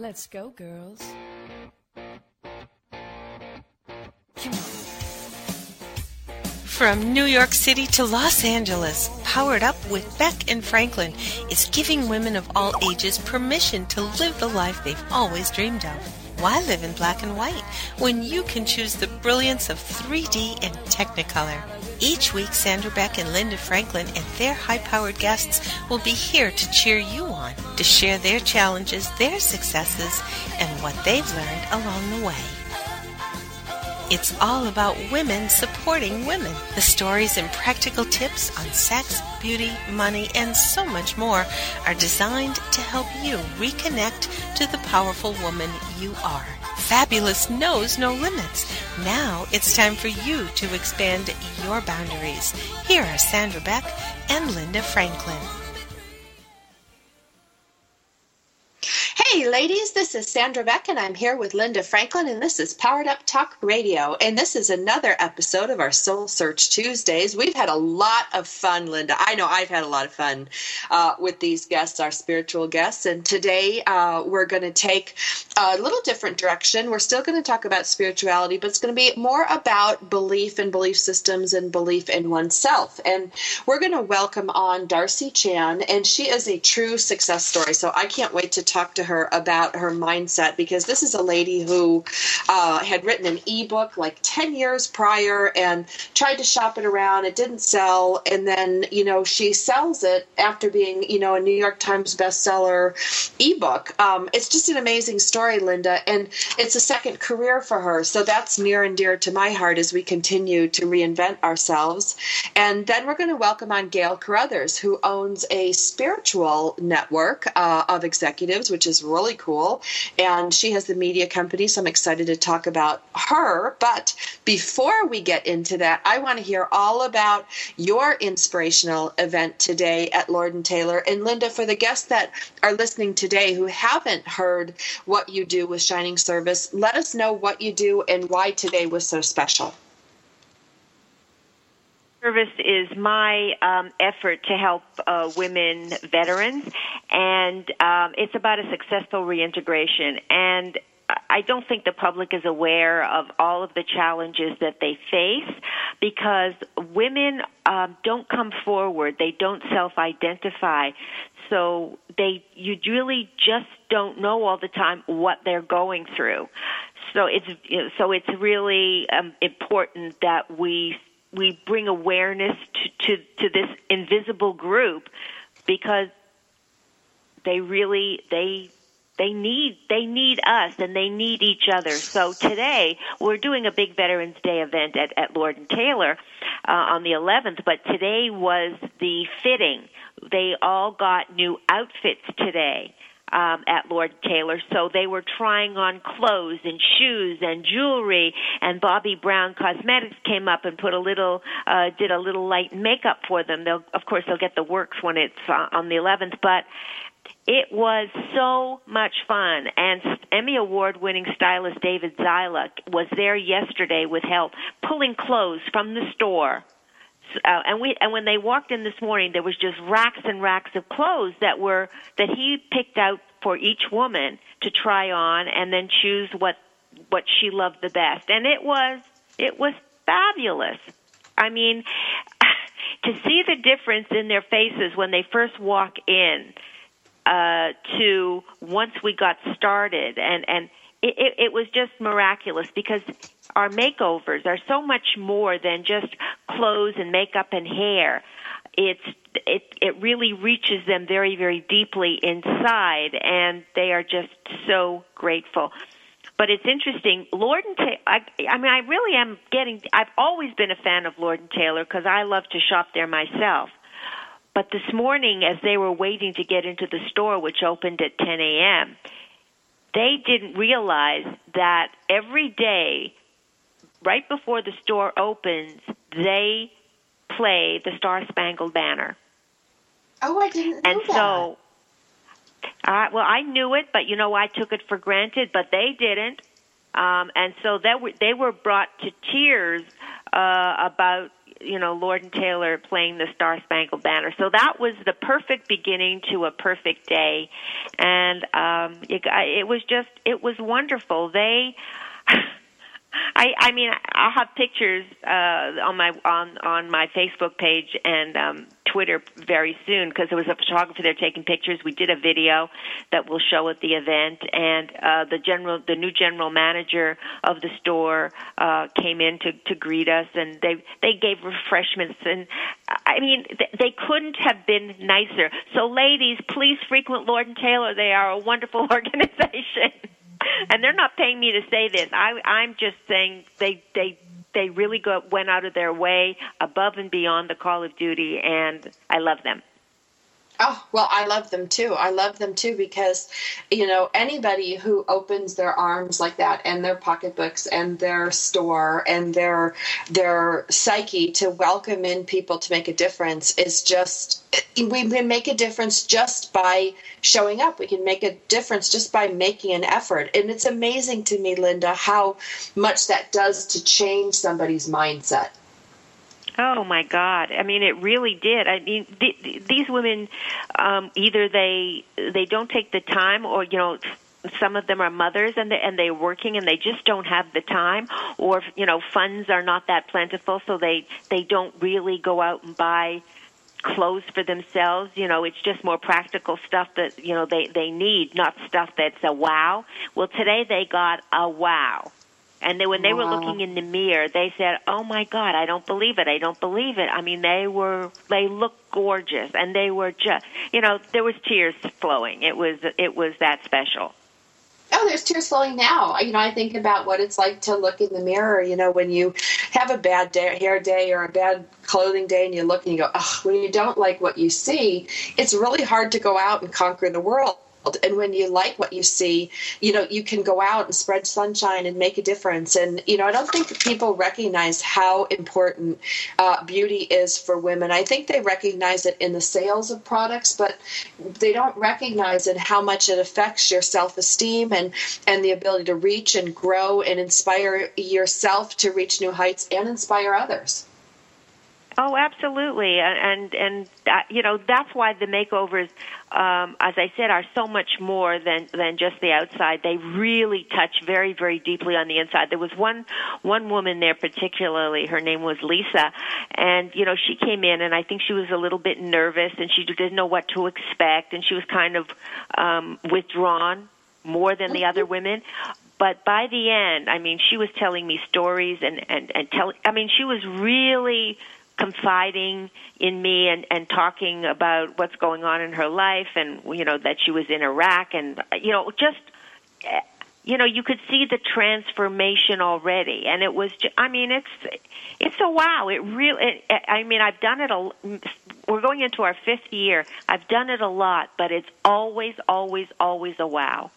Let's go, girls. From New York City to Los Angeles, Powered Up with Beck and Franklin is giving women of all ages permission to live the life they've always dreamed of. Why live in black and white when you can choose the brilliance of 3D and Technicolor? Each week, Sandra Beck and Linda Franklin and their high powered guests will be here to cheer you on, to share their challenges, their successes, and what they've learned along the way. It's all about women supporting women. The stories and practical tips on sex, beauty, money, and so much more are designed to help you reconnect to the powerful woman you are. Fabulous knows no limits. Now it's time for you to expand your boundaries. Here are Sandra Beck and Linda Franklin. Ladies, this is Sandra Beck, and I'm here with Linda Franklin, and this is Powered Up Talk Radio. And this is another episode of our Soul Search Tuesdays. We've had a lot of fun, Linda. I know I've had a lot of fun uh, with these guests, our spiritual guests. And today uh, we're going to take a little different direction. We're still going to talk about spirituality, but it's going to be more about belief and belief systems and belief in oneself. And we're going to welcome on Darcie Chan, and she is a true success story. So I can't wait to talk to her about her mindset because this is a lady who uh, had written an ebook like 10 years prior and tried to shop it around. It didn't sell. And then, you know, she sells it after being, you know, a New York Times bestseller ebook. Um, it's just an amazing story, Linda. And it's a second career for her. So that's near and dear to my heart as we continue to reinvent ourselves. And then we're going to welcome on Gail Carruthers, who owns a spiritual network uh, of executives, which is really cool. And she has the media company, so I'm excited to talk about her. But before we get into that, I want to hear all about your inspirational event today at Lord and Taylor. And Linda, for the guests that are listening today who haven't heard what you do with Shining Service, let us know what you do and why today was so special service is my um, effort to help uh, women veterans, and um, it's about a successful reintegration. And I don't think the public is aware of all of the challenges that they face because women um, don't come forward. They don't self-identify. So they, you really just don't know all the time what they're going through. So it's so it's really um, important that we we bring awareness to, to, to this invisible group because they really they they need they need us and they need each other. So today we're doing a big Veterans Day event at, at Lord and Taylor uh, on the 11th, but today was the fitting. They all got new outfits today um, at Lord Taylor. So they were trying on clothes and shoes and jewelry. And Bobbi Brown Cosmetics came up and put a little, uh, did a little light makeup for them. They'll, of course, they'll get the works when it's uh, on the 11th. But it was so much fun, and Emmy Award winning stylist David Zyla was there yesterday with help, pulling clothes from the store uh, and we and when they walked in this morning, there was just racks and racks of clothes that were that he picked out for each woman to try on and then choose what what she loved the best. And it was it was fabulous. I mean, to see the difference in their faces when they first walk in uh, to once we got started, and and it, it, it was just miraculous because our makeovers are so much more than just clothes and makeup and hair. It's it it really reaches them very very deeply inside, and they are just so grateful. But it's interesting, Lord and Taylor. I, I mean, I really am getting. I've always been a fan of Lord and Taylor because I love to shop there myself. But this morning, as they were waiting to get into the store, which opened at 10 a.m., they didn't realize that every day right before the store opens, they play the Star Spangled Banner. Oh, I didn't know and that. so, uh, well, I knew it, but you know, I took it for granted, but they didn't. Um, and so they were, they were brought to tears uh, about you know, Lord and Taylor playing the Star Spangled Banner. So that was the perfect beginning to a perfect day, and um, it, it was just it was wonderful. They. I I mean I'll have pictures uh on my on on my Facebook page and um Twitter very soon because there was a photographer there taking pictures. We did a video that we'll show at the event, and uh, the general, the new general manager of the store uh, came in to to greet us, and they they gave refreshments, and I mean they couldn't have been nicer. So, ladies, please frequent Lord and Taylor. They are a wonderful organization. and they're not paying me to say this. I, I'm just saying they they they really go, went out of their way above and beyond the call of duty, and I love them. Oh, well, I love them too. I love them too because, you know, anybody who opens their arms like that and their pocketbooks and their store and their their psyche to welcome in people to make a difference is just we can make a difference just by showing up. We can make a difference just by making an effort. And it's amazing to me, Linda, how much that does to change somebody's mindset. Oh my God! I mean, it really did. I mean, th- th- these women um, either they they don't take the time, or you know, some of them are mothers and they and they're working and they just don't have the time, or you know, funds are not that plentiful, so they they don't really go out and buy clothes for themselves you know it's just more practical stuff that you know they they need not stuff that's a wow well today they got a wow and they, when they were looking in the mirror, they said, "Oh my God, I don't believe it! I don't believe it!" I mean, they were they looked gorgeous, and they were just, you know, there was tears flowing. It was it was that special. Oh, there's tears flowing now. You know, I think about what it's like to look in the mirror. You know, when you have a bad day, hair day or a bad clothing day, and you look and you go, "Oh," when you don't like what you see, it's really hard to go out and conquer the world and when you like what you see you know you can go out and spread sunshine and make a difference. And you know i don't think people recognize how important uh, beauty is for women. I think they recognize it in the sales of products but they don't recognize it how much it affects your self-esteem and and the ability to reach and grow and inspire yourself to reach new heights and inspire others. Oh, absolutely, and and uh, you know that's why the makeovers, um, as I said, are so much more than than just the outside. They really touch very very deeply on the inside. There was one one woman there particularly. Her name was Lisa, and you know she came in, and I think she was a little bit nervous, and she didn't know what to expect, and she was kind of um, withdrawn more than the other women but by the end i mean she was telling me stories and and and tell i mean she was really confiding in me and and talking about what's going on in her life and you know that she was in Iraq and you know just you know you could see the transformation already. And it was just, I mean it's it's a wow. It really it, I mean I've done it a we're going into our 5th year. I've done it a lot but it's always always always a wow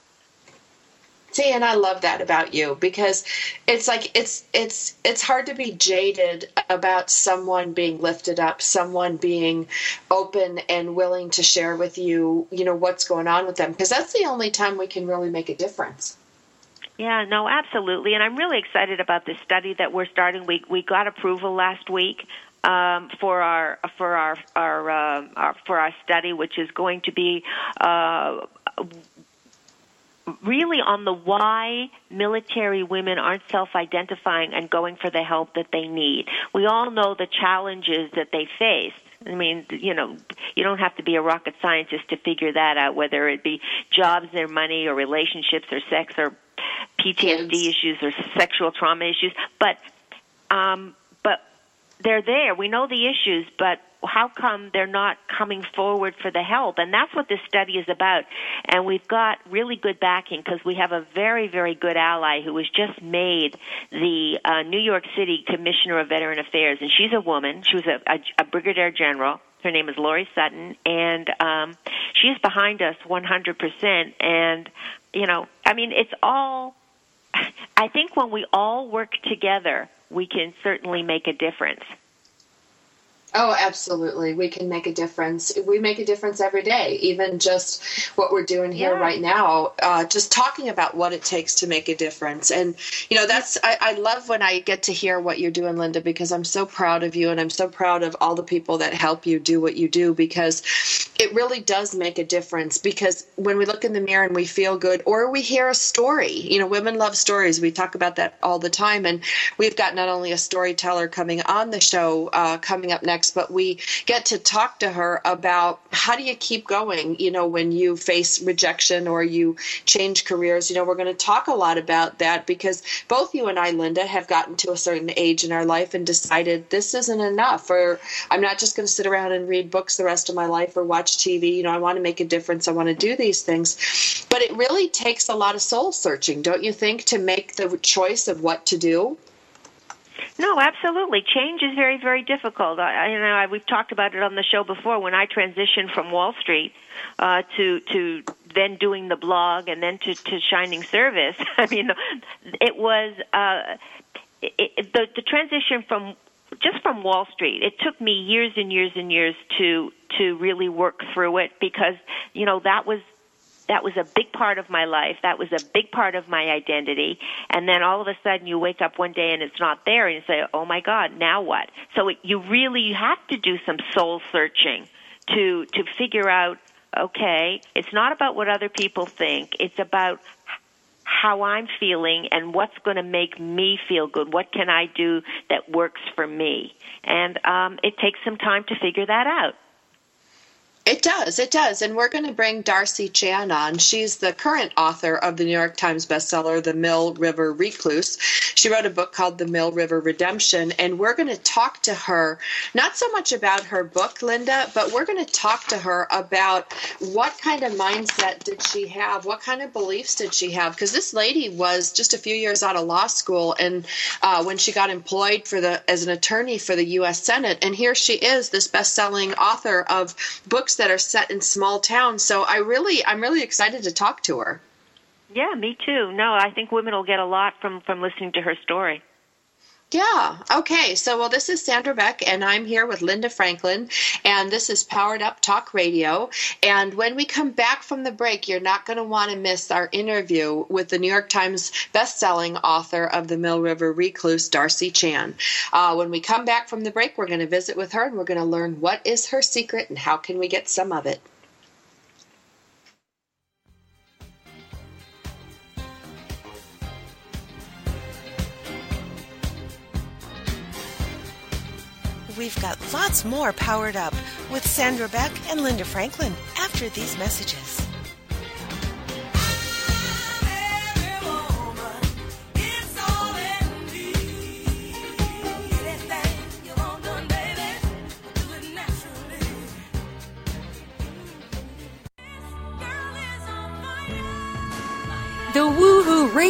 See, and I love that about you because it's like it's it's it's hard to be jaded about someone being lifted up, someone being open and willing to share with you, you know, what's going on with them because that's the only time we can really make a difference. Yeah, no, absolutely, and I'm really excited about this study that we're starting. We we got approval last week um, for our for our our, uh, our for our study, which is going to be. Uh, really on the why military women aren't self-identifying and going for the help that they need. We all know the challenges that they face. I mean, you know, you don't have to be a rocket scientist to figure that out, whether it be jobs or money or relationships or sex or PTSD issues or sexual trauma issues. But, um, they're there. We know the issues, but how come they're not coming forward for the help? And that's what this study is about. And we've got really good backing because we have a very, very good ally who was just made the uh, New York City Commissioner of Veteran Affairs. And she's a woman. She was a, a, a brigadier general. Her name is Loree Sutton, and um, she's behind us 100%. And, you know, I mean, it's all, I think when we all work together, we can certainly make a difference. Oh, absolutely. We can make a difference. We make a difference every day, even just what we're doing here yeah. right now, uh, just talking about what it takes to make a difference. And, you know, that's, I, I, love when I get to hear what you're doing, Linda, because I'm so proud of you and I'm so proud of all the people that help you do what you do because it really does make a difference. Because when we look in the mirror and we feel good, or we hear a story, you know, women love stories. We talk about that all the time. And we've got not only a storyteller coming on the show uh, coming up next, but we get to talk to her about how do you keep going, you know, when you face rejection or you change careers. You know, we're going to talk a lot about that because both you and I, Linda, have gotten to a certain age in our life and decided this isn't enough, or I'm not just going to sit around and read books the rest of my life or watch TV. You know, I want to make a difference. I want to do these things. But it really takes a lot of soul searching, don't you think, to make the choice of what to do? No, absolutely. Change is very, very difficult. I, you know, I, we've talked about it on the show before. When I transitioned from Wall Street uh, to to then doing the blog and then to, to Shining Service, I mean, it was uh, it, it, the the transition from just from Wall Street. It took me years and years and years to to really work through it because you know that was that was a big part of my life. That was a big part of my identity. And then all of a sudden you wake up one day and it's not there and you say, "Oh my god, now what?" So it, you really have to do some soul searching to to figure out, okay, it's not about what other people think. It's about how I'm feeling and what's going to make me feel good. What can I do that works for me? And um, it takes some time to figure that out. It does, it does. And we're going to bring Darcie Chan on. She's the current author of the New York Times bestseller, The Mill River Recluse. She wrote a book called The Mill River Redemption. And we're going to talk to her, not so much about her book, Linda, but we're going to talk to her about what kind of mindset did she have? What kind of beliefs did she have? Because this lady was just a few years out of law school and uh, when she got employed for the as an attorney for the U.S. Senate. And here she is, this best selling author of books books that are set in small towns. So I really, I'm really excited to talk to her. Yeah, me too. No, I think women will get a lot from from listening to her story. Yeah. Okay. So, well, this is Sandra Beck, and I'm here with Linda Franklin, and this is Powered Up Talk Radio. And when we come back from the break, you're not going to want to miss our interview with the New York Times best-selling author of The Mill River Recluse, Darcie Chan. Uh, when we come back from the break, we're going to visit with her, and we're going to learn what is her secret and how can we get some of it. We've got lots more powered up with Sandra Beck and Linda Franklin after these messages.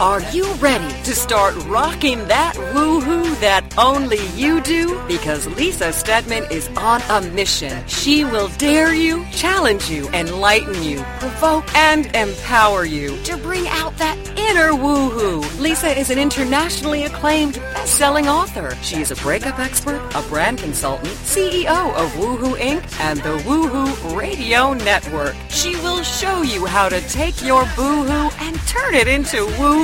Are you ready to start rocking that woohoo that only you do? Because Lisa Steadman is on a mission. She will dare you, challenge you, enlighten you, provoke, and empower you to bring out that inner woohoo. Lisa is an internationally acclaimed best-selling author. She is a breakup expert, a brand consultant, CEO of Woohoo Inc. and the Woohoo Radio Network. She will show you how to take your boohoo and turn it into woohoo.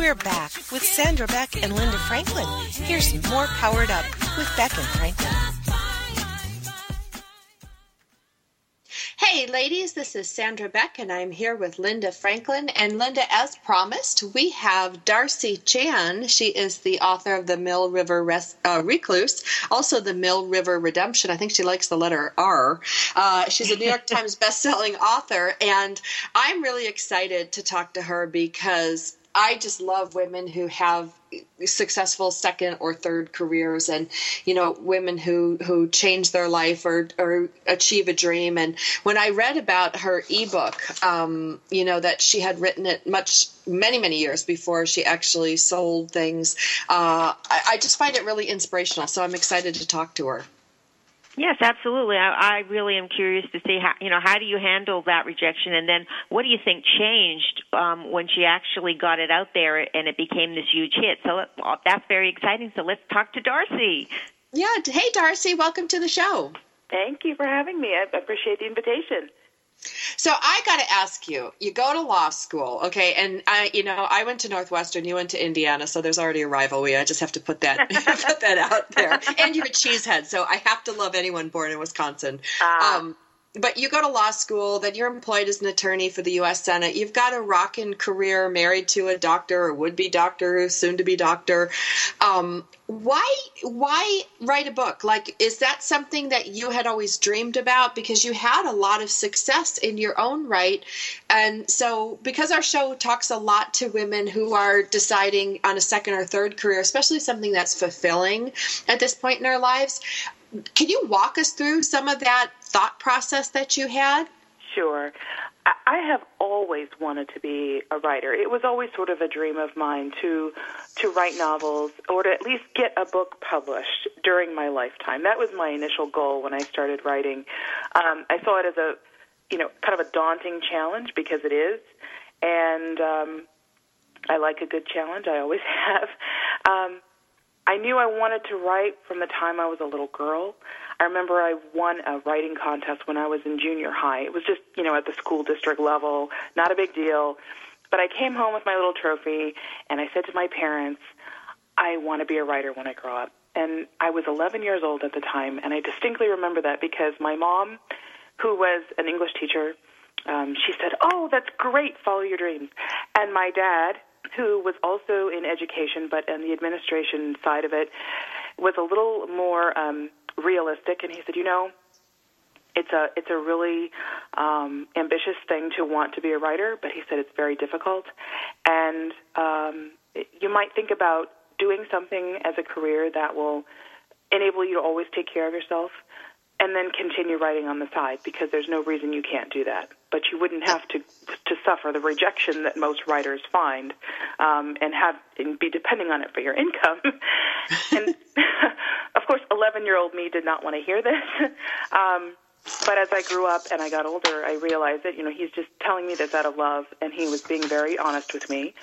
We're back with Sandra Beck and Linda Franklin. Here's more Powered Up with Beck and Franklin. Hey, ladies, this is Sandra Beck, and I'm here with Linda Franklin. And Linda, as promised, we have Darcie Chan. She is the author of The Mill River Res- uh, Recluse, also The Mill River Redemption. I think she likes the letter R. Uh, she's a New York Times bestselling author, and I'm really excited to talk to her because I just love women who have successful second or third careers and you know women who who change their life or or achieve a dream. And when i read about her ebook um you know that she had written it much many many years before she actually sold things uh I, I just find it really inspirational. So i'm excited to talk to her Yes, absolutely. I, I really am curious to see how you know how do you handle that rejection, and then what do you think changed um, when she actually got it out there and it became this huge hit? So that's very exciting. So let's talk to Darcie. Yeah. Hey, Darcie. Welcome to the show. Thank you for having me. I appreciate the invitation. So I got to ask you, you go to law school, okay? And I, you know, I went to Northwestern, you went to Indiana, so there's already a rivalry. I just have to put that put that out there. And you're a cheesehead, so I have to love anyone born in Wisconsin. Ah. Um, but you go to law school, then you're employed as an attorney for the U.S. Senate. You've got a rockin' career, married to a doctor or would-be doctor, soon to be doctor. Um, why, why write a book? Like, is that something that you had always dreamed about? Because you had a lot of success in your own right, and so because our show talks a lot to women who are deciding on a second or third career, especially something that's fulfilling at this point in their lives. Can you walk us through some of that thought process that you had? Sure. I- have always wanted to be a writer. It was always sort of a dream of mine to to write novels or to at least get a book published during my lifetime. That was my initial goal when I started writing. Um, I saw it as a you know kind of a daunting challenge because it is, and um, I like a good challenge. I always have. Um, I knew I wanted to write from the time I was a little girl. I remember I won a writing contest when I was in junior high. It was just, you know, at the school district level, not a big deal. But I came home with my little trophy and I said to my parents, I want to be a writer when I grow up. And I was 11 years old at the time, and I distinctly remember that because my mom, who was an English teacher, um, she said, "Oh, that's great. Follow your dreams." And my dad, who was also in education but in the administration side of it, was a little more um, realistic, and he said, "You know, it's a it's a really um, ambitious thing to want to be a writer, but he said it's very difficult, and um, you might think about doing something as a career that will enable you to always take care of yourself." And then continue writing on the side because there's no reason you can't do that. But you wouldn't have to to suffer the rejection that most writers find, um, and have and be depending on it for your income. and of course, 11 year old me did not want to hear this. Um, but as I grew up and I got older, I realized that you know he's just telling me this out of love, and he was being very honest with me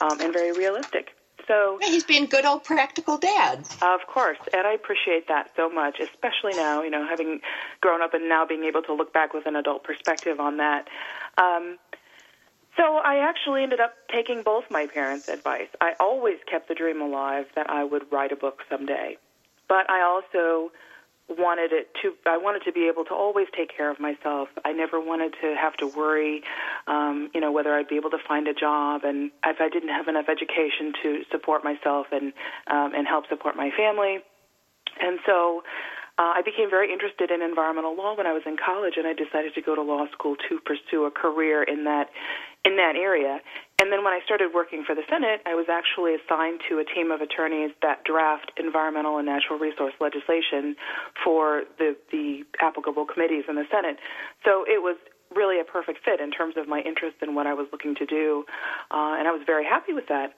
um, and very realistic. So He's being good old practical dad. of course, and I appreciate that so much, especially now, you know, having grown up and now being able to look back with an adult perspective on that. Um, so I actually ended up taking both my parents' advice. I always kept the dream alive that I would write a book someday, but I also wanted it to I wanted to be able to always take care of myself. I never wanted to have to worry um, you know whether I'd be able to find a job and if I didn't have enough education to support myself and um, and help support my family. And so uh, I became very interested in environmental law when I was in college, and I decided to go to law school to pursue a career in that in that area. And then when I started working for the Senate, I was actually assigned to a team of attorneys that draft environmental and natural resource legislation for the the applicable committees in the Senate. So it was really a perfect fit in terms of my interest in what I was looking to do, uh, and I was very happy with that.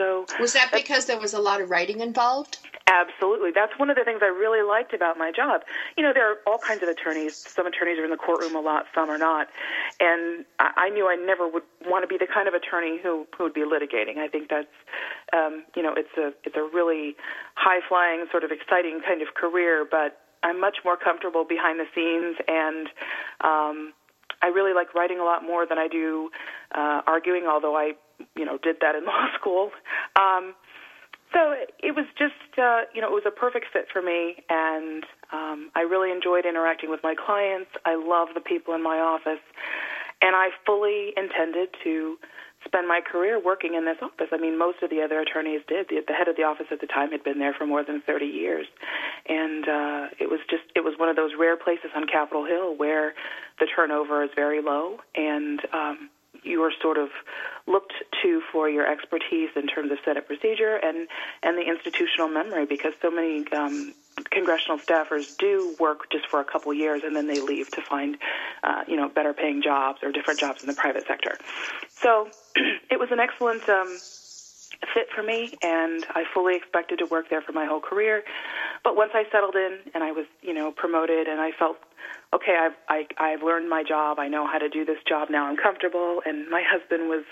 So was that because there was a lot of writing involved? Absolutely. That's one of the things I really liked about my job. You know, there are all kinds of attorneys. Some attorneys are in the courtroom a lot, some are not. And I, I knew I never would want to be the kind of attorney who, who would be litigating. I think that's, um, you know, it's a it's a really high flying, sort of exciting kind of career. But I'm much more comfortable behind the scenes, and um, I really like writing a lot more than I do uh, arguing. Although I you know did that in law school. Um, so it was just uh, you know it was a perfect fit for me, and um, I really enjoyed interacting with my clients. I love the people in my office, and I fully intended to spend my career working in this office. I mean, most of the other attorneys did. The, the head of the office at the time had been there for more than 30 years, and uh, it was just it was one of those rare places on Capitol Hill where the turnover is very low, and um, you are sort of looked to for your expertise in terms of Senate procedure and and the institutional memory because so many um, congressional staffers do work just for a couple years and then they leave to find uh, you know better paying jobs or different jobs in the private sector. So it was an excellent. Um, fit for me and I fully expected to work there for my whole career. But once I settled in and I was, you know, promoted and I felt okay, I've I, I've learned my job. I know how to do this job now. I'm comfortable. And my husband was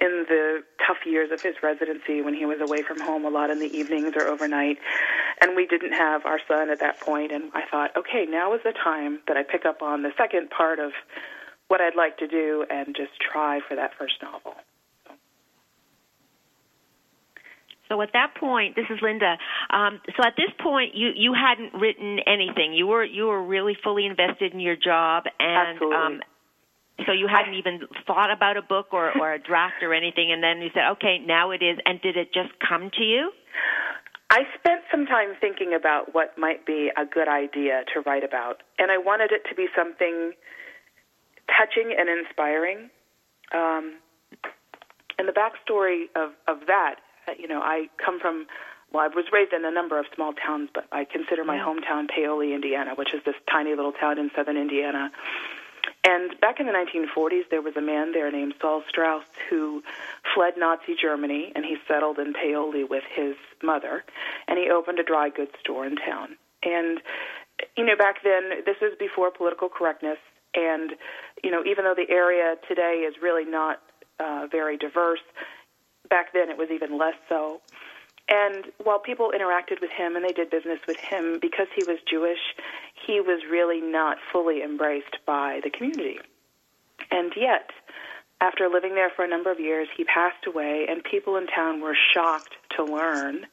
in the tough years of his residency when he was away from home a lot in the evenings or overnight, and we didn't have our son at that point. And I thought, okay, now is the time that I pick up on the second part of what I'd like to do and just try for that first novel. So at that point, this is Linda. Um, so at this point, you you hadn't written anything. You were you were really fully invested in your job, and um, so you hadn't even thought about a book or or a draft or anything. And then you said, okay, now it is. And did it just come to you? I spent some time thinking about what might be a good idea to write about, and I wanted it to be something touching and inspiring. Um, and the backstory of, of that you know, I come from well, I was raised in a number of small towns, but I consider my hometown Paoli, Indiana, which is this tiny little town in southern Indiana. And back in the 1940s, there was a man there named Saul Strauss who fled Nazi Germany, and he settled in Paoli with his mother, and he opened a dry goods store in town. And you know, back then, this was before political correctness, and you know, even though the area today is really not uh, very diverse, back then it was even less so. And while people interacted with him and they did business with him, because he was Jewish, he was really not fully embraced by the community. And yet, after living there for a number of years, he passed away, and people in town were shocked to learn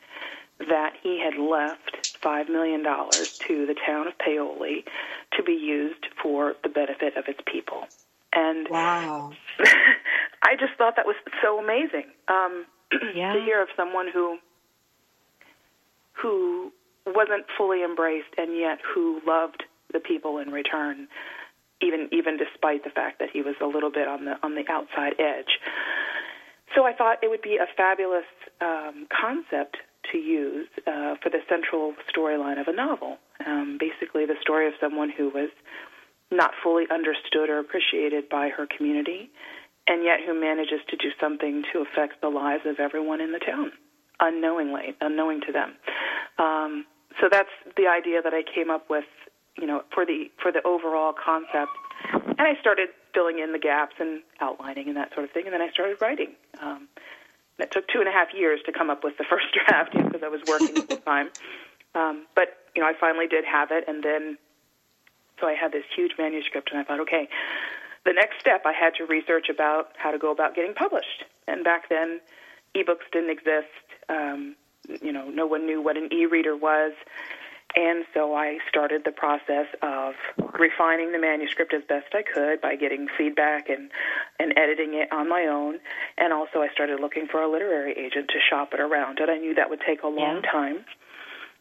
that he had left $5 million to the town of Paoli to be used for the benefit of its people. And wow. I just thought that was so amazing um, yeah. to hear of someone who who wasn't fully embraced and yet who loved the people in return, even even despite the fact that he was a little bit on the on the outside edge. So I thought it would be a fabulous um, concept to use uh, for the central storyline of a novel. Um, basically, the story of someone who was not fully understood or appreciated by her community, and yet who manages to do something to affect the lives of everyone in the town unknowingly, unknowing to them. Um, so that's the idea that I came up with, you know, for the for the overall concept. And I started filling in the gaps and outlining and that sort of thing, and then I started writing. Um, it took two and a half years to come up with the first draft because you know, I was working full time. Um, but you know, I finally did have it, and then so I had this huge manuscript, and I thought, okay, the next step I had to research about how to go about getting published. And back then, ebooks didn't exist. Um, you know, no one knew what an e-reader was. And so I started the process of refining the manuscript as best I could by getting feedback and, and editing it on my own. And also I started looking for a literary agent to shop it around. And I knew that would take a long Yeah. time.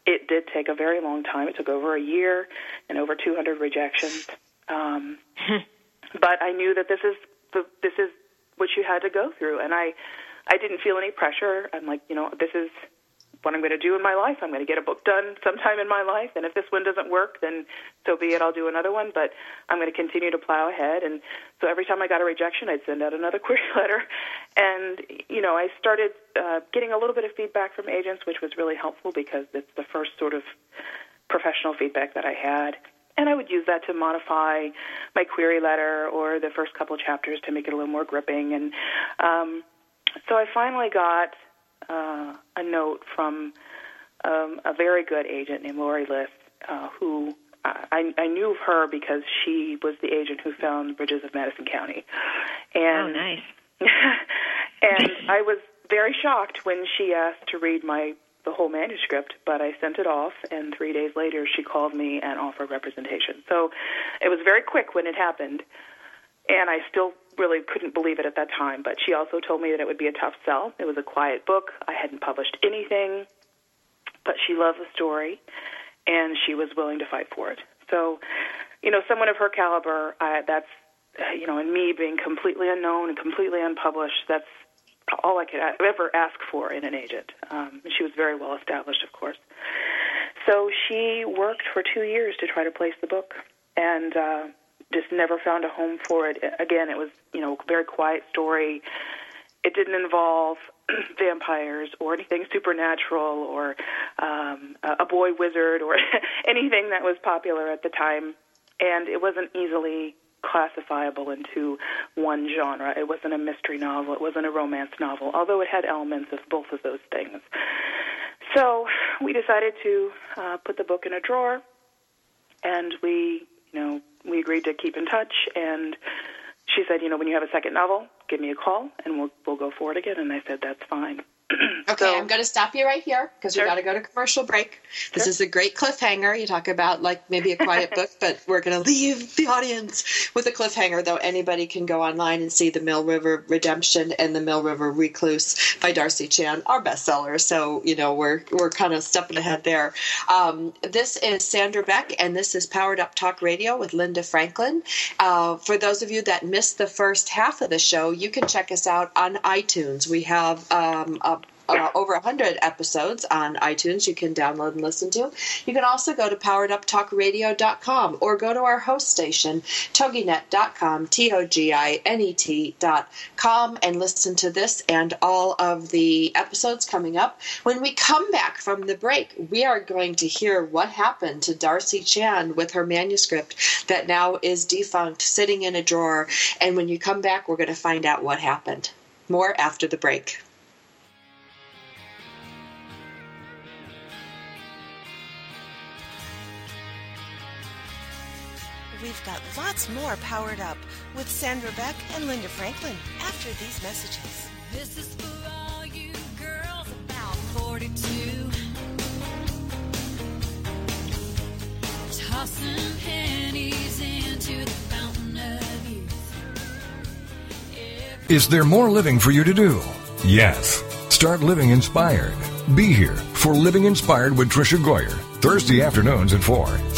It did take a very long time. It took over a year and over 200 rejections. Um, but I knew that this is the, this is what you had to go through, and I I didn't feel any pressure. I'm like, you know, this is what I'm going to do in my life. I'm going to get a book done sometime in my life, and if this one doesn't work, then so be it. I'll do another one, but I'm going to continue to plow ahead. And so every time I got a rejection, I'd send out another query letter, and you know, I started uh, getting a little bit of feedback from agents, which was really helpful because it's the first sort of professional feedback that I had. And I would use that to modify my query letter or the first couple of chapters to make it a little more gripping. And um, so I finally got uh, a note from um, a very good agent named Laurie Liss, uh, who I, I knew of her because she was the agent who found Bridges of Madison County. And, oh, nice. and I was very shocked when she asked to read my the whole manuscript, but I sent it off, and three days later she called me and offered representation. So it was very quick when it happened, and I still really couldn't believe it at that time. But she also told me that it would be a tough sell. It was a quiet book. I hadn't published anything, but she loved the story, and she was willing to fight for it. So, you know, someone of her caliber, I, that's you know, and me being completely unknown and completely unpublished, that's all I could ever ask for in an agent. Um, she was very well established, of course. So she worked for two years to try to place the book, and uh, just never found a home for it. Again, it was you know a very quiet story. It didn't involve vampires or anything supernatural or um, a boy wizard or anything that was popular at the time, and it wasn't easily classifiable into one genre. It wasn't a mystery novel, it wasn't a romance novel, although it had elements of both of those things. So we decided to uh, put the book in a drawer, and we, you know, we agreed to keep in touch. And she said, you know, when you have a second novel, give me a call, and we'll we'll go forward again. And I said, that's fine. okay, so, I'm going to stop you right here because sure. we got to go to commercial break. This is a great cliffhanger. You talk about like maybe a quiet book, but we're going to leave the audience with a cliffhanger. Though anybody can go online and see the Mill River Redemption and the Mill River Recluse by Darcie Chan, our bestsellers. So you know we're we're kind of stepping ahead there. Um, this is Sandra Beck, and this is Powered Up Talk Radio with Linda Franklin. Uh, for those of you that missed the first half of the show, you can check us out on iTunes. We have um, a uh, over 100 episodes on iTunes you can download and listen to. You can also go to powereduptalkradio.com or go to our host station, toginet.com, T O G I N E T.com, and listen to this and all of the episodes coming up. When we come back from the break, we are going to hear what happened to Darcie Chan with her manuscript that now is defunct, sitting in a drawer. And when you come back, we're going to find out what happened. More after the break. We've got lots more powered up with Sandra Beck and Linda Franklin after these messages. This is for all you girls about 42. Tossing pennies into the fountain of youth. Is there more living for you to do? Yes. Start living inspired. Be here for Living Inspired with Tricia Goyer Thursday afternoons at 4,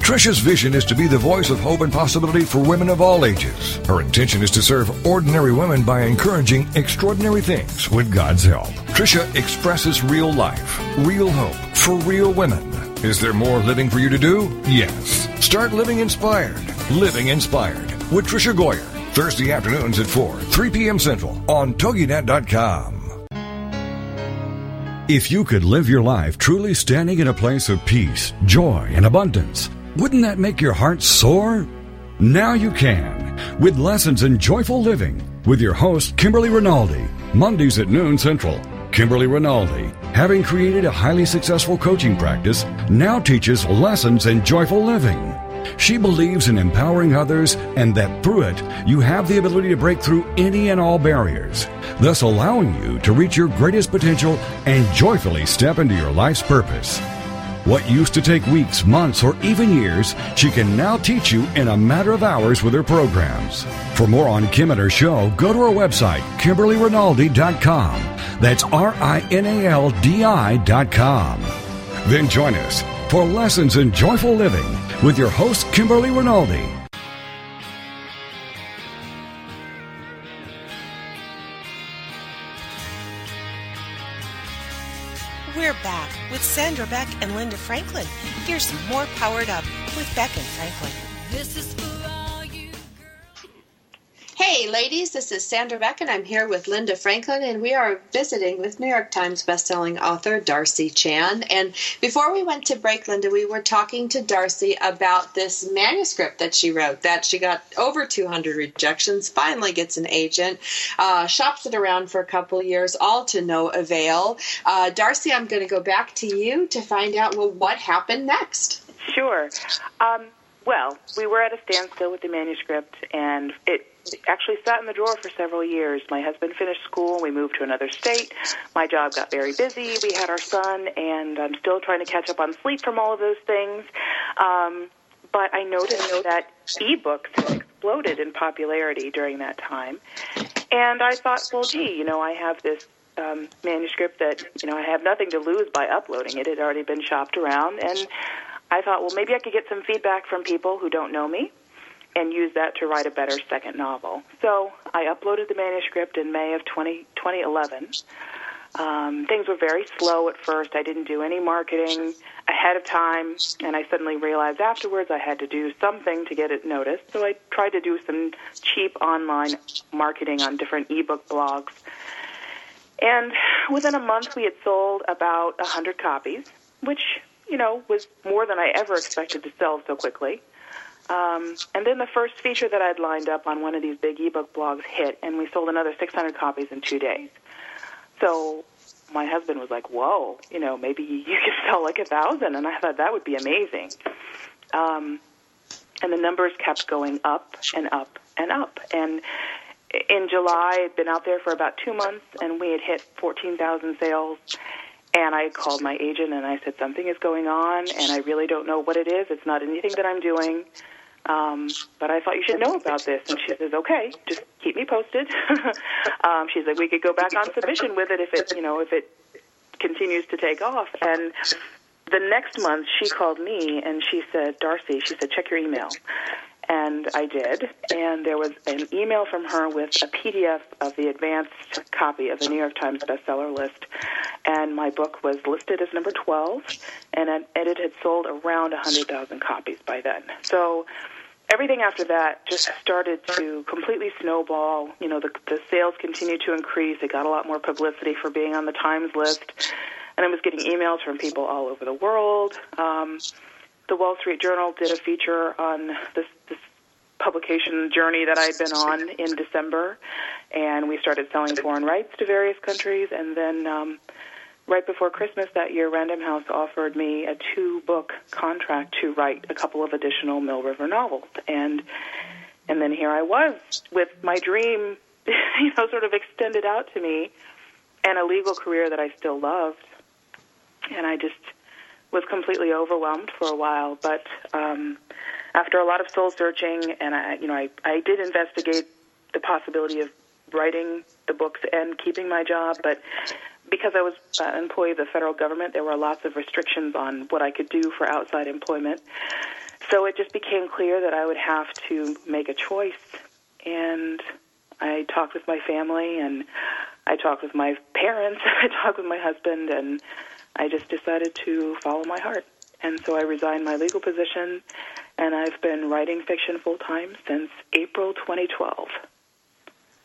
Tricia's vision is to be the voice of hope and possibility for women of all ages. Her intention is to serve ordinary women by encouraging extraordinary things with God's help. Tricia expresses real life, real hope for real women. Is there more living for you to do? Yes. Start living inspired. Living inspired with Tricia Goyer. Thursday afternoons at 4, 3 p.m. Central on TogiNet.com. If you could live your life truly standing in a place of peace, joy, and abundance, wouldn't that make your heart soar? Now you can, with lessons in joyful living, with your host, Kimberly Rinaldi, Mondays at noon Central. Kimberly Rinaldi, having created a highly successful coaching practice, now teaches lessons in joyful living. She believes in empowering others and that through it, you have the ability to break through any and all barriers, thus allowing you to reach your greatest potential and joyfully step into your life's purpose. What used to take weeks, months, or even years, she can now teach you in a matter of hours with her programs. For more on Kim and her show, go to her website, KimberlyRinaldi.com. That's R I N A L D I.com. Then join us for Lessons in Joyful Living with your host, Kimberly Rinaldi. With Sandra Beck and Linda Franklin. Here's more Powered Up with Beck and Franklin. This is for Hey, ladies, this is Sandra Beck, and I'm here with Linda Franklin, and we are visiting with New York Times bestselling author Darcie Chan. And before we went to break, Linda, we were talking to Darcie about this manuscript that she wrote, that she got over 200 rejections, finally gets an agent, uh, shops it around for a couple years, all to no avail. Uh, Darcie, I'm going to go back to you to find out well, what happened next. Sure. Um, well, we were at a standstill with the manuscript, and it actually sat in the drawer for several years. My husband finished school, we moved to another state. My job got very busy. We had our son, and I'm still trying to catch up on sleep from all of those things. Um, but I noticed that ebooks had exploded in popularity during that time. And I thought, well, gee, you know, I have this um, manuscript that, you know, I have nothing to lose by uploading it. It had already been shopped around. And I thought, well, maybe I could get some feedback from people who don't know me and use that to write a better second novel. So I uploaded the manuscript in May of 20, 2011. Um, things were very slow at first. I didn't do any marketing ahead of time, and I suddenly realized afterwards I had to do something to get it noticed. So I tried to do some cheap online marketing on different ebook blogs. And within a month, we had sold about a 100 copies, which, you know, was more than I ever expected to sell so quickly. Um, and then the first feature that I'd lined up on one of these big ebook blogs hit, and we sold another 600 copies in two days. So my husband was like, "Whoa, you know, maybe you could sell like a thousand. And I thought that would be amazing. Um, and the numbers kept going up and up and up. And in July, I'd been out there for about two months, and we had hit 14,000 sales. And I called my agent and I said, Something is going on, and I really don't know what it is. It's not anything that I'm doing. Um, but I thought you should know about this. And she says, okay, just keep me posted. um, she's like, we could go back on submission with it if it, you know, if it continues to take off. And the next month she called me and she said, Darcie, she said, check your email. And I did, and there was an email from her with a PDF of the advanced copy of the New York Times bestseller list. And my book was listed as number 12, and it, had sold around 100,000 copies by then. So everything after that just started to completely snowball. You know, the, the sales continued to increase. It got a lot more publicity for being on the Times list. And I was getting emails from people all over the world. Um, the Wall Street Journal did a feature on this, this publication journey that I'd been on in December, and we started selling foreign rights to various countries. And then, um, right before Christmas that year, Random House offered me a two-book contract to write a couple of additional Mill River novels, and and then here I was with my dream, you know, sort of extended out to me, and a legal career that I still loved, and I just was completely overwhelmed for a while, but um, after a lot of soul searching, and I, you know, I, I did investigate the possibility of writing the books and keeping my job, but because I was an employee of the federal government, there were lots of restrictions on what I could do for outside employment. So it just became clear that I would have to make a choice. And I talked with my family, and I talked with my parents, and I talked with my husband, and I just decided to follow my heart. And so I resigned my legal position, and I've been writing fiction full time since April 2012.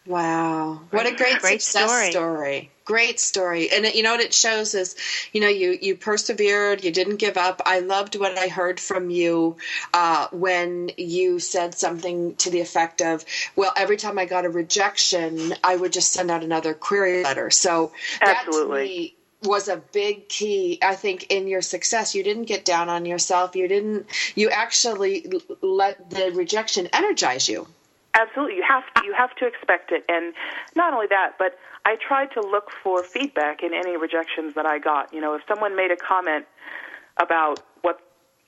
Wow. What a great, Great success story. story. Great story. And it, you know what it shows is, you know, you, you persevered, you didn't give up. I loved what I heard from you uh, when you said something to the effect of, well, every time I got a rejection, I would just send out another query letter. So that to Absolutely. me was a big key i think in your success. You didn't get down on yourself. You didn't you actually let the rejection energize you. Absolutely, you have to, you have to expect it, and not only that, but I tried to look for feedback in any rejections that I got. You know, if someone made a comment about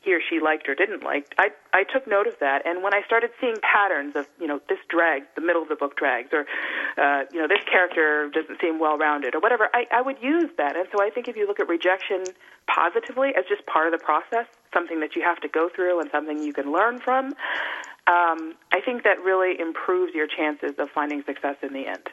he or she liked or didn't like, I I took note of that. And when I started seeing patterns of you know this drags, the middle of the book drags, or uh, you know this character doesn't seem well rounded, or whatever, I, I would use that. And so I think if you look at rejection positively as just part of the process, something that you have to go through and something you can learn from, um, I think that really improves your chances of finding success in the end.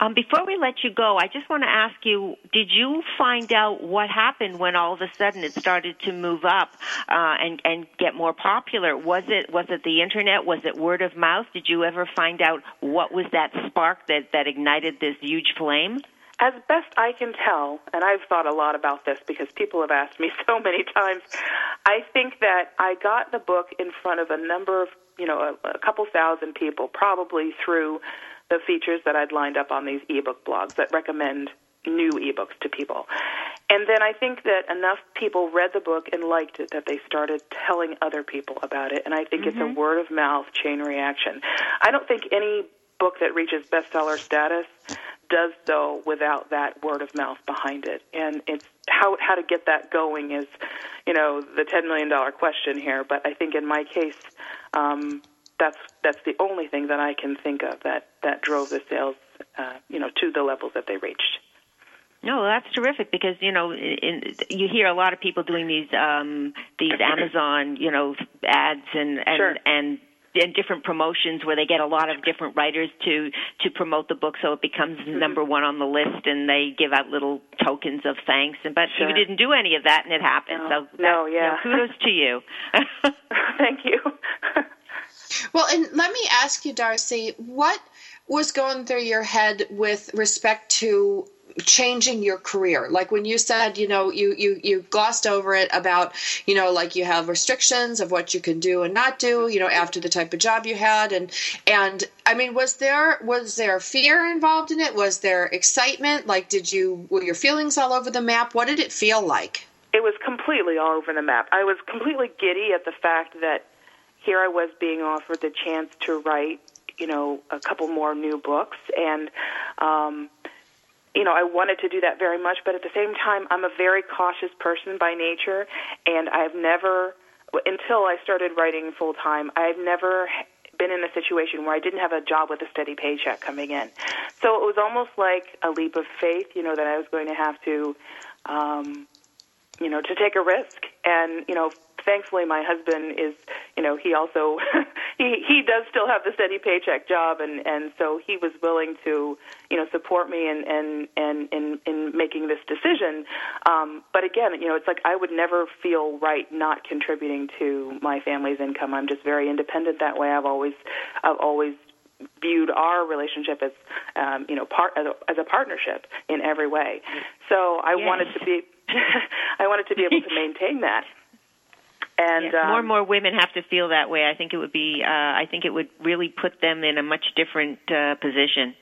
Um, before we let you go, I just want to ask you: Did you find out what happened when all of a sudden it started to move up uh, and and get more popular? Was it was it the internet? Was it word of mouth? Did you ever find out what was that spark that that ignited this huge flame? As best I can tell, and I've thought a lot about this because people have asked me so many times, I think that I got the book in front of a number of, you know, a, a couple thousand people, probably through the features that I'd lined up on these ebook blogs that recommend new ebooks to people. And then I think that enough people read the book and liked it that they started telling other people about it. And I think it's a word of mouth chain reaction. I don't think any book that reaches bestseller status does so without that word of mouth behind it. And it's how how to get that going is, you know, the ten million dollar question here. But I think in my case, um, that's that's the only thing that I can think of that that drove the sales, uh, you know, to the levels that they reached. No, that's terrific because you know in, you hear a lot of people doing these um, these Amazon you know ads and and Sure. and and different promotions where they get a lot of different writers to to promote the book so it becomes Mm-hmm. number one on the list and they give out little tokens of thanks and but Sure. you didn't do any of that and it happened No. so No, that- you know, yeah. kudos to you Thank you. Well, and let me ask you, Darcie, what was going through your head with respect to changing your career? Like when you said you know you you you glossed over it about you know like you have restrictions of what you can do and not do you know after the type of job you had. And and i mean was there was there fear involved in it? Was there excitement? Like did you were your feelings all over the map? What did it feel like? It was completely all over the map. I was completely giddy at the fact that here I was being offered the chance to write, you know, a couple more new books, and um, you know, I wanted to do that very much. But at the same time, I'm a very cautious person by nature, and I've never, until I started writing full time, I've never been in a situation where I didn't have a job with a steady paycheck coming in. So it was almost like a leap of faith, you know, that I was going to have to. Um, you know, to take a risk. And, you know, thankfully my husband is, you know, he also, he, he does still have the steady paycheck job. And, and so he was willing to, you know, support me and, and and in, in making this decision. Um, but again, you know, it's like I would never feel right not contributing to my family's income. I'm just very independent that way. I've always, I've always viewed our relationship as um, you know part as a, as a partnership in every way. So I wanted to be I wanted to be able to maintain that. And Yeah, um, more and more women have to feel that way. I think it would be. Uh, I think it would really put them in a much different uh, position.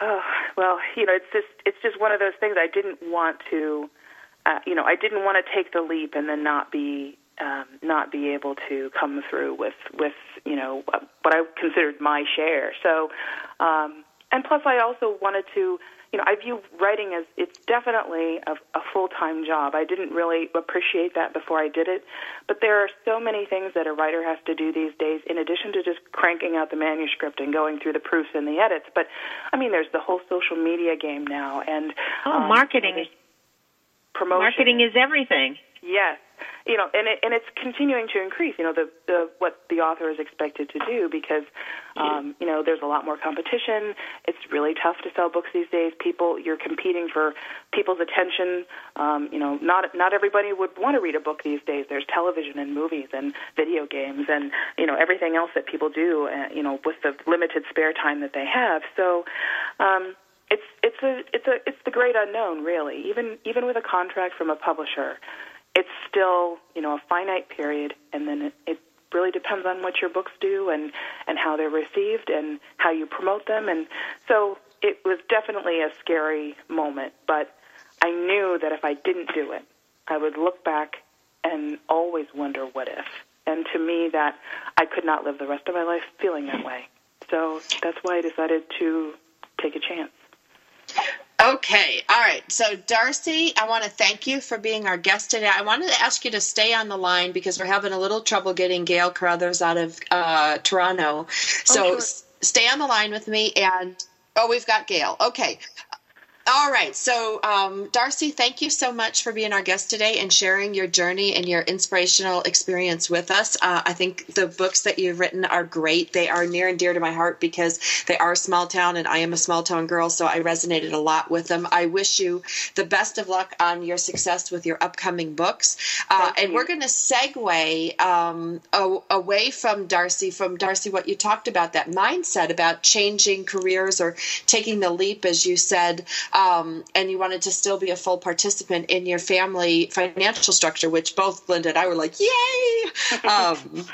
Oh, well, you know, it's just it's just one of those things. I didn't want to, uh, you know, I didn't want to take the leap and then not be um, not be able to come through with with you know what I considered my share. So, um, and plus, I also wanted to. You know, I view writing as it's definitely a, a full-time job. I didn't really appreciate that before I did it, but there are so many things that a writer has to do these days, in addition to just cranking out the manuscript and going through the proofs and the edits. But I mean, there's the whole social media game now, and Oh, um, marketing promotion. Marketing is everything. Yes, you know, and it, and it's continuing to increase. You know, the, the what the author is expected to do because, um, you know, there's a lot more competition. It's really tough to sell books these days. People, you're competing for people's attention. Um, you know, not not everybody would want to read a book these days. There's television and movies and video games and you know everything else that people do. Uh, you know, with the limited spare time that they have. So. Um, it's it's a it's a it's the great unknown really even even with a contract from a publisher it's still you know a finite period and then it, it really depends on what your books do and and how they're received and how you promote them. And so it was definitely a scary moment but i knew that if i didn't do it i would look back and always wonder what if. And to me that i could not live the rest of my life feeling that way. So that's why i decided to take a chance Okay, all right. So, Darcie, I want to thank you for being our guest today. I wanted to ask you to stay on the line because we're having a little trouble getting Gail Carruthers out of uh, Toronto. So, sure. s- stay on the line with me. And oh, we've got Gail. Okay. All right. So, um, Darcie, thank you so much for being our guest today and sharing your journey and your inspirational experience with us. Uh, I think the books that you've written are great. They are near and dear to my heart because they are small town and I am a small town girl, so I resonated a lot with them. I wish you the best of luck on your success with your upcoming books. Uh, and we're going to segue um, away from Darcie, from Darcie, what you talked about, that mindset about changing careers or taking the leap, as you said um, and you wanted to still be a full participant in your family financial structure, which both Linda and I were like, yay! Um,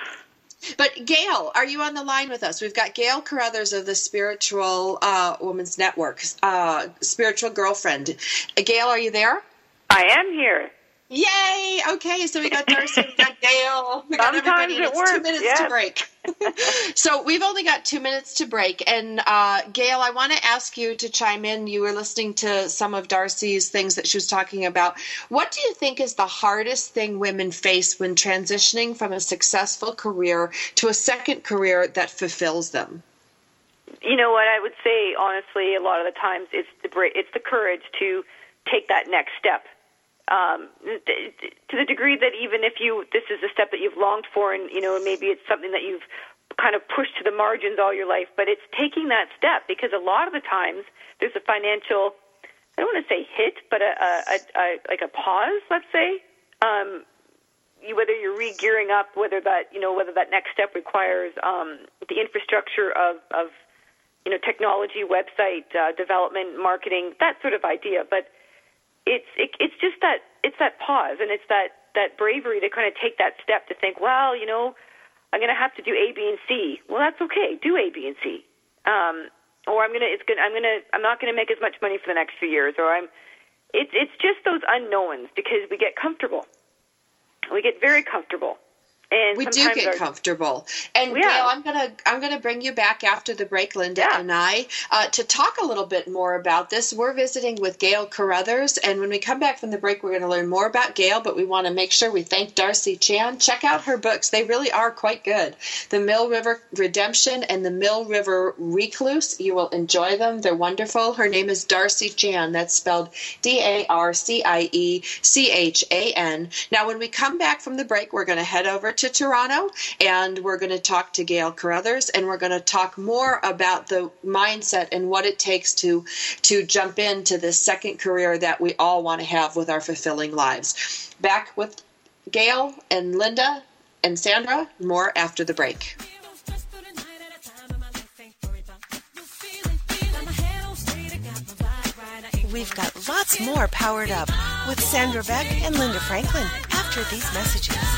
but Gail, are you on the line with us? We've got Gail Carruthers of the Spiritual uh, Women's Network, uh, Spiritual Girlfriend. Uh, Gail, are you there? I am here. Yay! Okay, so we got Darcie, we got Gail, we got Sometimes everybody. it it's two minutes yes. to break. so we've only got two minutes to break. And uh, Gail, I want to ask you to chime in. You were listening to some of Darcie's things that she was talking about. What do you think is the hardest thing women face when transitioning from a successful career to a second career that fulfills them? You know what I would say honestly a lot of the times it's the it's the courage to take that next step. Um, to the degree that even if you this is a step that you've longed for and you know maybe it's something that you've kind of pushed to the margins all your life, but it's taking that step because a lot of the times there's a financial I don't want to say hit, but a, a, a, a like a pause, let's say. Um, you, whether you're re-gearing up, whether that you know whether that next step requires um, the infrastructure of, of you know technology, website uh, development, marketing, that sort of idea. But it's it, it's just that it's that pause and it's that that bravery to kind of take that step to think, well, you know, I'm going to have to do A, B, and C. Well, that's okay. Do A, B, and C. Um, or I'm gonna it's gonna I'm gonna I'm not gonna make as much money for the next few years. Or I'm it's it's just those unknowns because we get comfortable. We get very comfortable. And we do get our- comfortable. And Yeah. Gail, I'm gonna I'm gonna bring you back after the break, Linda and I, uh, to talk a little bit more about this. We're visiting with Gail Carruthers, and when we come back from the break, we're going to learn more about Gail. But we want to make sure we thank Darcie Chan. Check out her books; they really are quite good. The Mill River Redemption and the Mill River Recluse. You will enjoy them; they're wonderful. Her name is Darcie Chan. That's spelled D A R C I E C H A N. Now, when we come back from the break, we're going to head over to Toronto and we're going to talk to Gail Carruthers and we're going to talk more about the mindset and what it takes to to jump into this second career that we all want to have with our fulfilling lives. Back with Gail and Linda and Sandra, more after the break. We've got lots more powered up with Sandra Beck and Linda Franklin after these messages.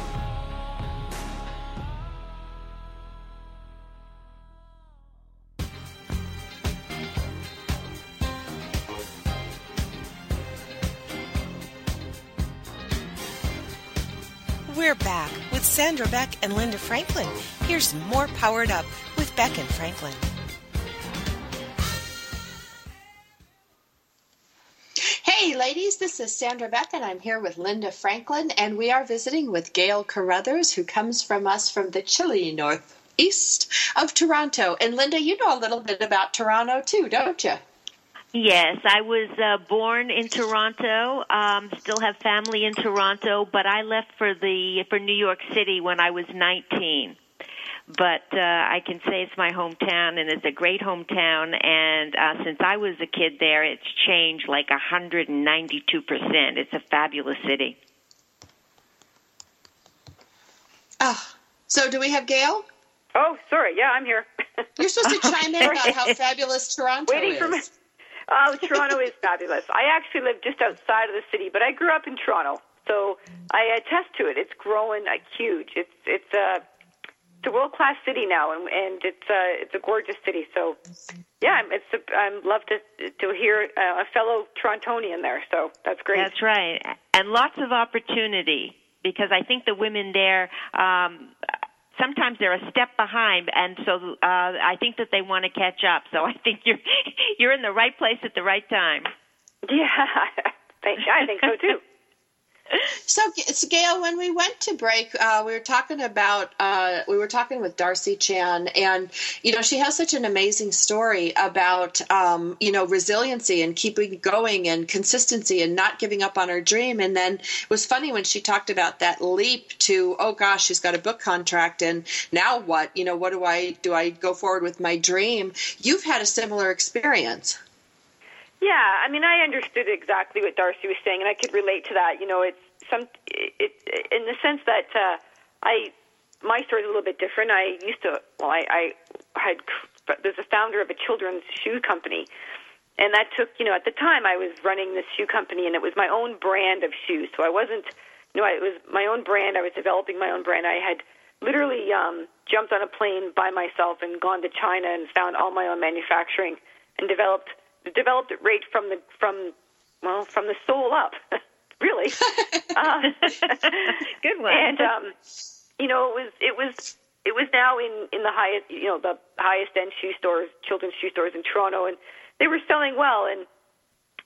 We're back with Sandra Beck and Linda Franklin. Here's more Powered Up with Beck and Franklin. Hey, ladies, this is Sandra Beck, and I'm here with Linda Franklin, and we are visiting with Gail Carruthers, who comes from us from the chilly northeast of Toronto. And Linda, you know a little bit about Toronto too, don't you? Yes, I was uh, born in Toronto. Um, still have family in Toronto, but I left for the for New York City when I was 19. But uh, I can say it's my hometown, and it's a great hometown. And uh, since I was a kid there, it's changed like 192 percent. It's a fabulous city. Oh, so do we have Gail? Oh, sorry. Yeah, I'm here. You're supposed to chime in about how fabulous Toronto Waiting is. for me. Oh, Toronto is fabulous. I actually live just outside of the city, but I grew up in Toronto, so I attest to it. It's growing like huge. It's it's a it's a world class city now, and and it's a it's a gorgeous city. So yeah, it's a, I'm love to to hear uh, a fellow Torontonian there. So that's great. That's right, and lots of opportunity because I think the women there. Um, Sometimes they're a step behind, and so uh, I think that they want to catch up. So I think you're you're in the right place at the right time. Yeah, thank, I think so too. So, so, Gail, when we went to break, uh, we were talking about uh, we were talking with Darcie Chan, and you know she has such an amazing story about um, you know resiliency and keeping going and consistency and not giving up on her dream. And then it was funny when she talked about that leap to oh gosh, she's got a book contract, and now what? You know, what do I do? I go forward with my dream. You've had a similar experience. Yeah, I mean, I understood exactly what Darcie was saying, and I could relate to that. You know, it's some, it, it in the sense that uh, I, my story is a little bit different. I used to, well, I, I had, there's a founder of a children's shoe company, and that took, you know, at the time I was running this shoe company, and it was my own brand of shoes. So I wasn't, you know, it was my own brand. I was developing my own brand. I had literally um, jumped on a plane by myself and gone to China and found all my own manufacturing and developed developed it right from the from well from the soul up really. Uh, good one. and um you know it was it was it was now in in the highest you know the highest end shoe stores children's shoe stores in Toronto and they were selling well and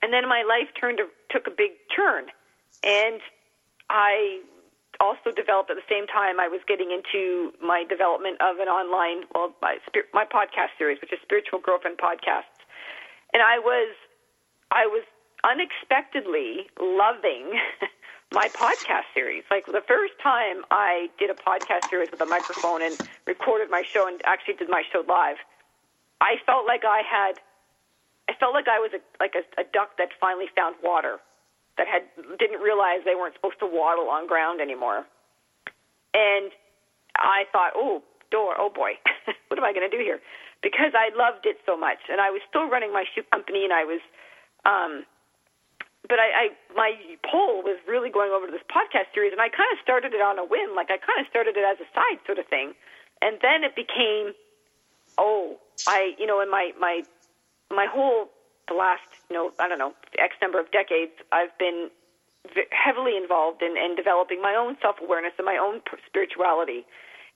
and then my life turned to, took a big turn. And I also developed at the same time I was getting into my development of an online well my my podcast series which is spiritual girlfriend podcasts and I was I was unexpectedly loving my podcast series. Like the first time I did a podcast series with a microphone and recorded my show and actually did my show live, I felt like I had I felt like I was a, like a, a duck that finally found water that had didn't realize they weren't supposed to waddle on ground anymore. And I thought, oh, door, oh boy, what am I going to do here? Because I loved it so much, and I was still running my shoe company, and I was, um, but I, I my poll was really going over to this podcast series, and I kind of started it on a whim, like I kind of started it as a side sort of thing, and then it became, oh, I, you know, in my my my whole the last, you know, I don't know, X number of decades, I've been heavily involved in, in developing my own self awareness and my own spirituality.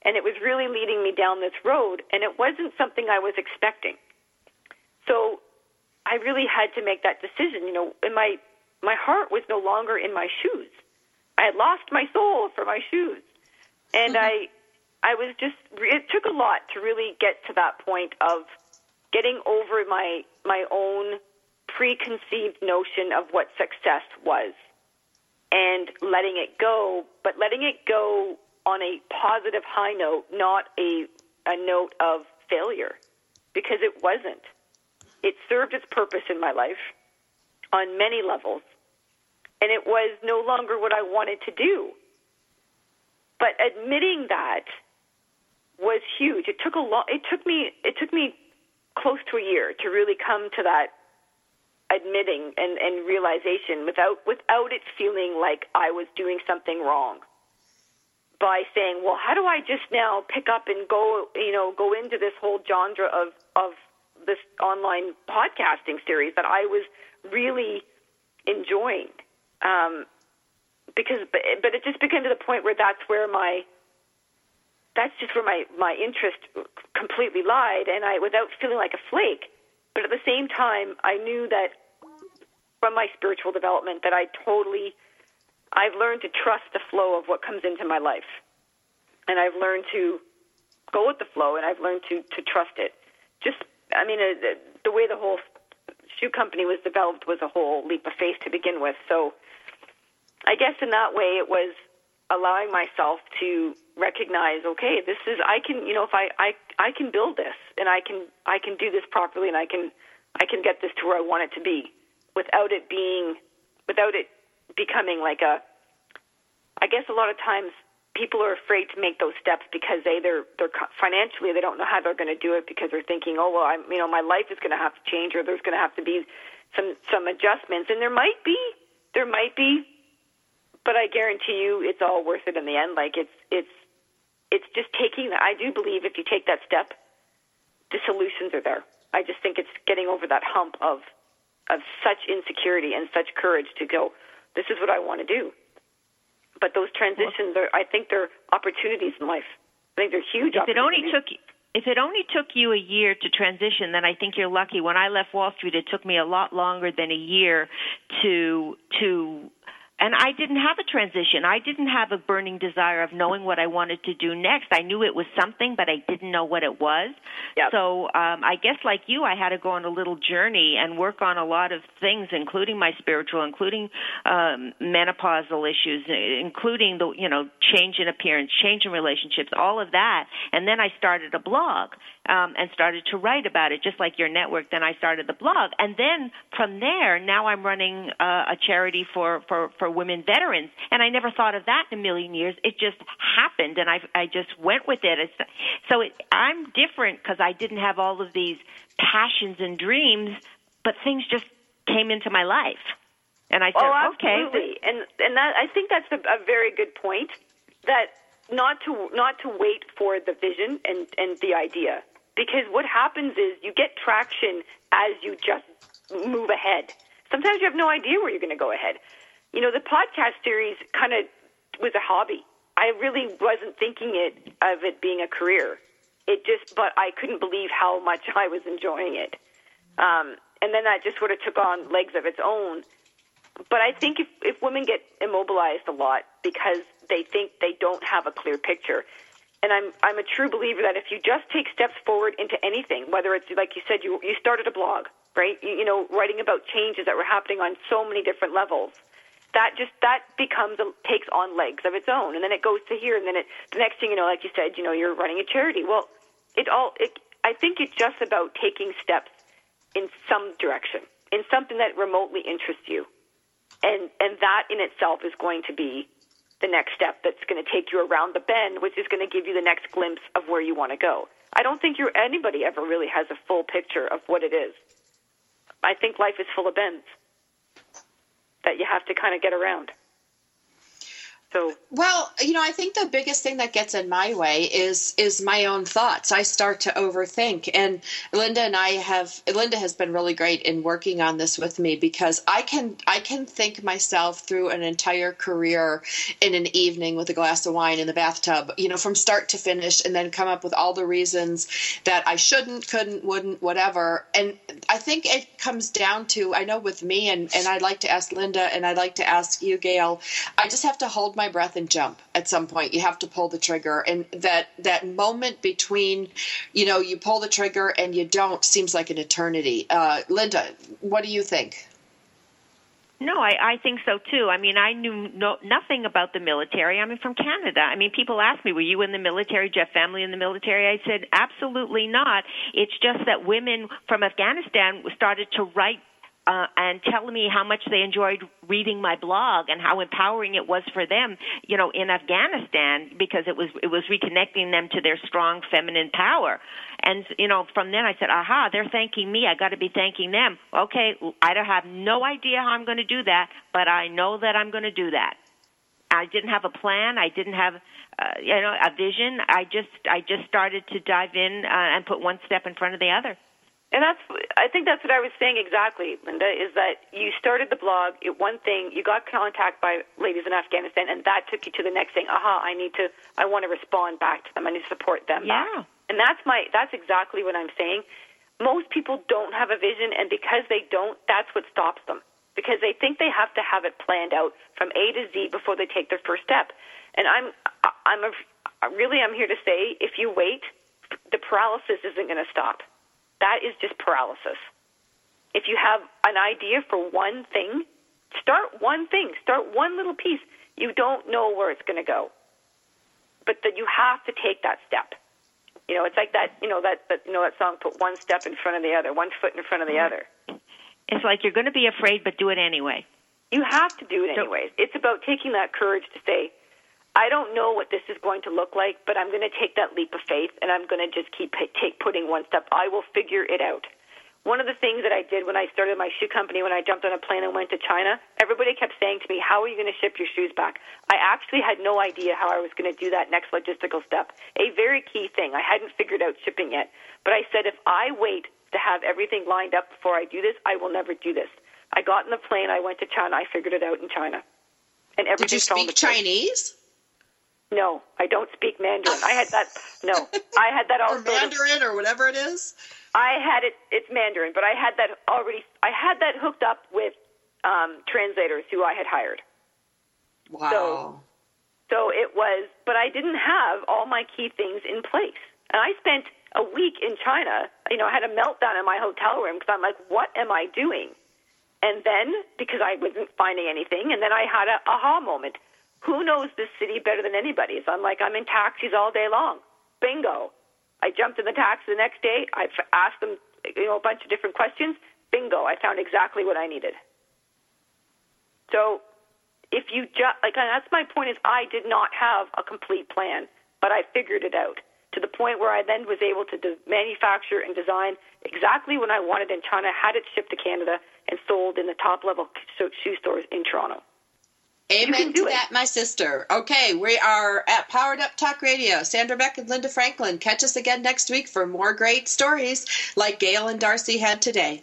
And it was really leading me down this road, and it wasn't something I was expecting. So I really had to make that decision. You know, and my my heart was no longer in my shoes. I had lost my soul for my shoes, and mm-hmm. I I was just. It took a lot to really get to that point of getting over my my own preconceived notion of what success was and letting it go, but letting it go on a positive high note, not a a note of failure, because it wasn't. It served its purpose in my life on many levels, and it was no longer what I wanted to do. But admitting that was huge. It took a long. It took me. It took me close to a year to really come to that admitting and, and realization without without it feeling like I was doing something wrong. By saying, well, how do I just now pick up and go, you know, go into this whole genre of of this online podcasting series that I was really enjoying, um, because but, but it just became to the point where that's where my that's just where my my interest completely lied, and I without feeling like a flake. But at the same time, I knew that from my spiritual development that I totally I've learned to trust the flow of what comes into my life. And I've learned to go with the flow and I've learned to to trust it. Just I mean uh, the, way the whole shoe company was developed was a whole leap of faith to begin with. So I guess in that way it was allowing myself to recognize okay this is i can you know if i i i can build this and i can i can do this properly and i can i can get this to where i want it to be without it being without it becoming like a i guess a lot of times people are afraid to make those steps because they they're they're financially they don't know how they're going to do it because they're thinking oh well i'm you know my life is going to have to change or there's going to have to be some some adjustments and there might be there might be but I guarantee you it's all worth it in the end. Like it's it's it's just taking. I do believe if you take that step, the solutions are there. I just think it's getting over that hump of of such insecurity and such courage to go. This is what I want to do. But those transitions are, I think, they're opportunities in life. I think they're huge. If it only took if it only took you a year to transition, then I think you're lucky. When I left Wall Street, it took me a lot longer than a year to to and I didn't have a transition. I didn't have a burning desire of knowing what I wanted to do next. I knew it was something, but I didn't know what it was. Yep. So um, I guess, like you, I had to go on a little journey and work on a lot of things, including my spiritual, including um, menopausal issues, including the you know change in appearance, change in relationships, all of that. And then I started a blog um, and started to write about it, just like your network. Then I started the blog, and then from there, now I'm running uh, a charity for for for women veterans, and I never thought of that in a million years. It just happened, and I I just went with it. It's, so it, I'm different because I didn't have all of these passions and dreams, but things just came into my life, and I said, oh, okay, absolutely. and and that I think that's a, a very good point. That not to not to wait for the vision and and the idea, because what happens is you get traction as you just move ahead. Sometimes you have no idea where you're going to go ahead. You know, the podcast series kind of was a hobby. I really wasn't thinking it of it being a career. It just, but I couldn't believe how much I was enjoying it. Um, and then that just sort of took on legs of its own. But I think if, if women get immobilized a lot because they think they don't have a clear picture, and I'm I'm a true believer that if you just take steps forward into anything, whether it's like you said, you you started a blog, right? You, you know, writing about changes that were happening on so many different levels. That just that becomes a, takes on legs of its own, and then it goes to here, and then it the next thing you know, like you said, you know, you're running a charity. Well, it all it I think it's just about taking steps in some direction, in something that remotely interests you, and and that in itself is going to be the next step that's going to take you around the bend, which is going to give you the next glimpse of where you want to go. I don't think you're, anybody ever really has a full picture of what it is. I think life is full of bends that you have to kind of get around. So Well, you know, I think the biggest thing that gets in my way is is my own thoughts. I start to overthink, and Linda and I have Linda has been really great in working on this with me because I can I can think myself through an entire career in an evening with a glass of wine in the bathtub, you know, from start to finish, and then come up with all the reasons that I shouldn't, couldn't, wouldn't, whatever. And I think it comes down to I know with me, and and I'd like to ask Linda, and I'd like to ask you, Gail. I just have to hold my breath and jump at some point. You have to pull the trigger, and that that moment between, you know, you pull the trigger and you don't seems like an eternity. Uh, Linda, what do you think? No, I, I think so too. I mean, I knew no, nothing about the military. I mean, from Canada. I mean, people ask me, "Were you in the military? You family in the military?" I said, "Absolutely not." It's just that women from Afghanistan started to write uh, and telling me how much they enjoyed reading my blog and how empowering it was for them, you know, in Afghanistan because it was it was reconnecting them to their strong feminine power. And you know, from then I said, "Aha, they're thanking me. I got to be thanking them." Okay, I don't have no idea how I'm going to do that, but I know that I'm going to do that. I didn't have a plan. I didn't have, uh, you know, a vision. I just, I just started to dive in uh, and put one step in front of the other. And that's, I think that's what I was saying exactly, Linda, is that you started the blog, it, one thing, you got contact by ladies in Afghanistan, and that took you to the next thing. Aha, I need to, I want to respond back to them. I need to support them Yeah. back. And that's my, that's exactly what I'm saying. Most people don't have a vision, and because they don't, that's what stops them. Because they think they have to have it planned out from A to Z before they take their first step. And I'm, I'm a, really, I'm here to say, if you wait, the paralysis isn't going to stop. That is just paralysis. If you have an idea for one thing, start one thing, start one little piece. You don't know where it's going to go, but that you have to take that step. You know, it's like that. You know that, that you know that song. Put one step in front of the other, one foot in front of the other. It's like you're going to be afraid, but do it anyway. You have to do it So- anyways. It's about taking that courage to say, I don't know what this is going to look like, but I'm going to take that leap of faith and I'm going to just keep take putting one step. I will figure it out. One of the things that I did when I started my shoe company, when I jumped on a plane and went to China, everybody kept saying to me, "How are you going to ship your shoes back?" I actually had no idea how I was going to do that next logistical step. A very key thing. I hadn't figured out shipping yet, but I said if I wait to have everything lined up before I do this, I will never do this. I got in the plane, I went to China, I figured it out in China, and everything Did you speak. Chinese No, I don't speak Mandarin. I had that. No, I had that all or Mandarin or whatever it is? I had it. It's Mandarin, but I had that already. I had that hooked up with um, translators who I had hired. Wow. So it was, but I didn't have all my key things in place. And I spent a week in China. You know, I had a meltdown in my hotel room because I'm like, what am I doing? And then because I wasn't finding anything, and then I had a aha moment. Who knows this city better than anybody? So I'm like, I'm in taxis all day long. Bingo. I jumped in the taxi the next day. I asked them, you know, a bunch of different questions. Bingo. I found exactly what I needed. So if you just like that's my point is I did not have a complete plan, but I figured it out to the point where I then was able to de- manufacture and design exactly what I wanted in China, had it shipped to Canada and sold in the top level shoe stores in Toronto. Amen to it. that, my sister. Okay, we are at Powered Up Talk Radio. Sandra Beck and Linda Franklin. Catch us again next week for more great stories like Gail and Darcie had today.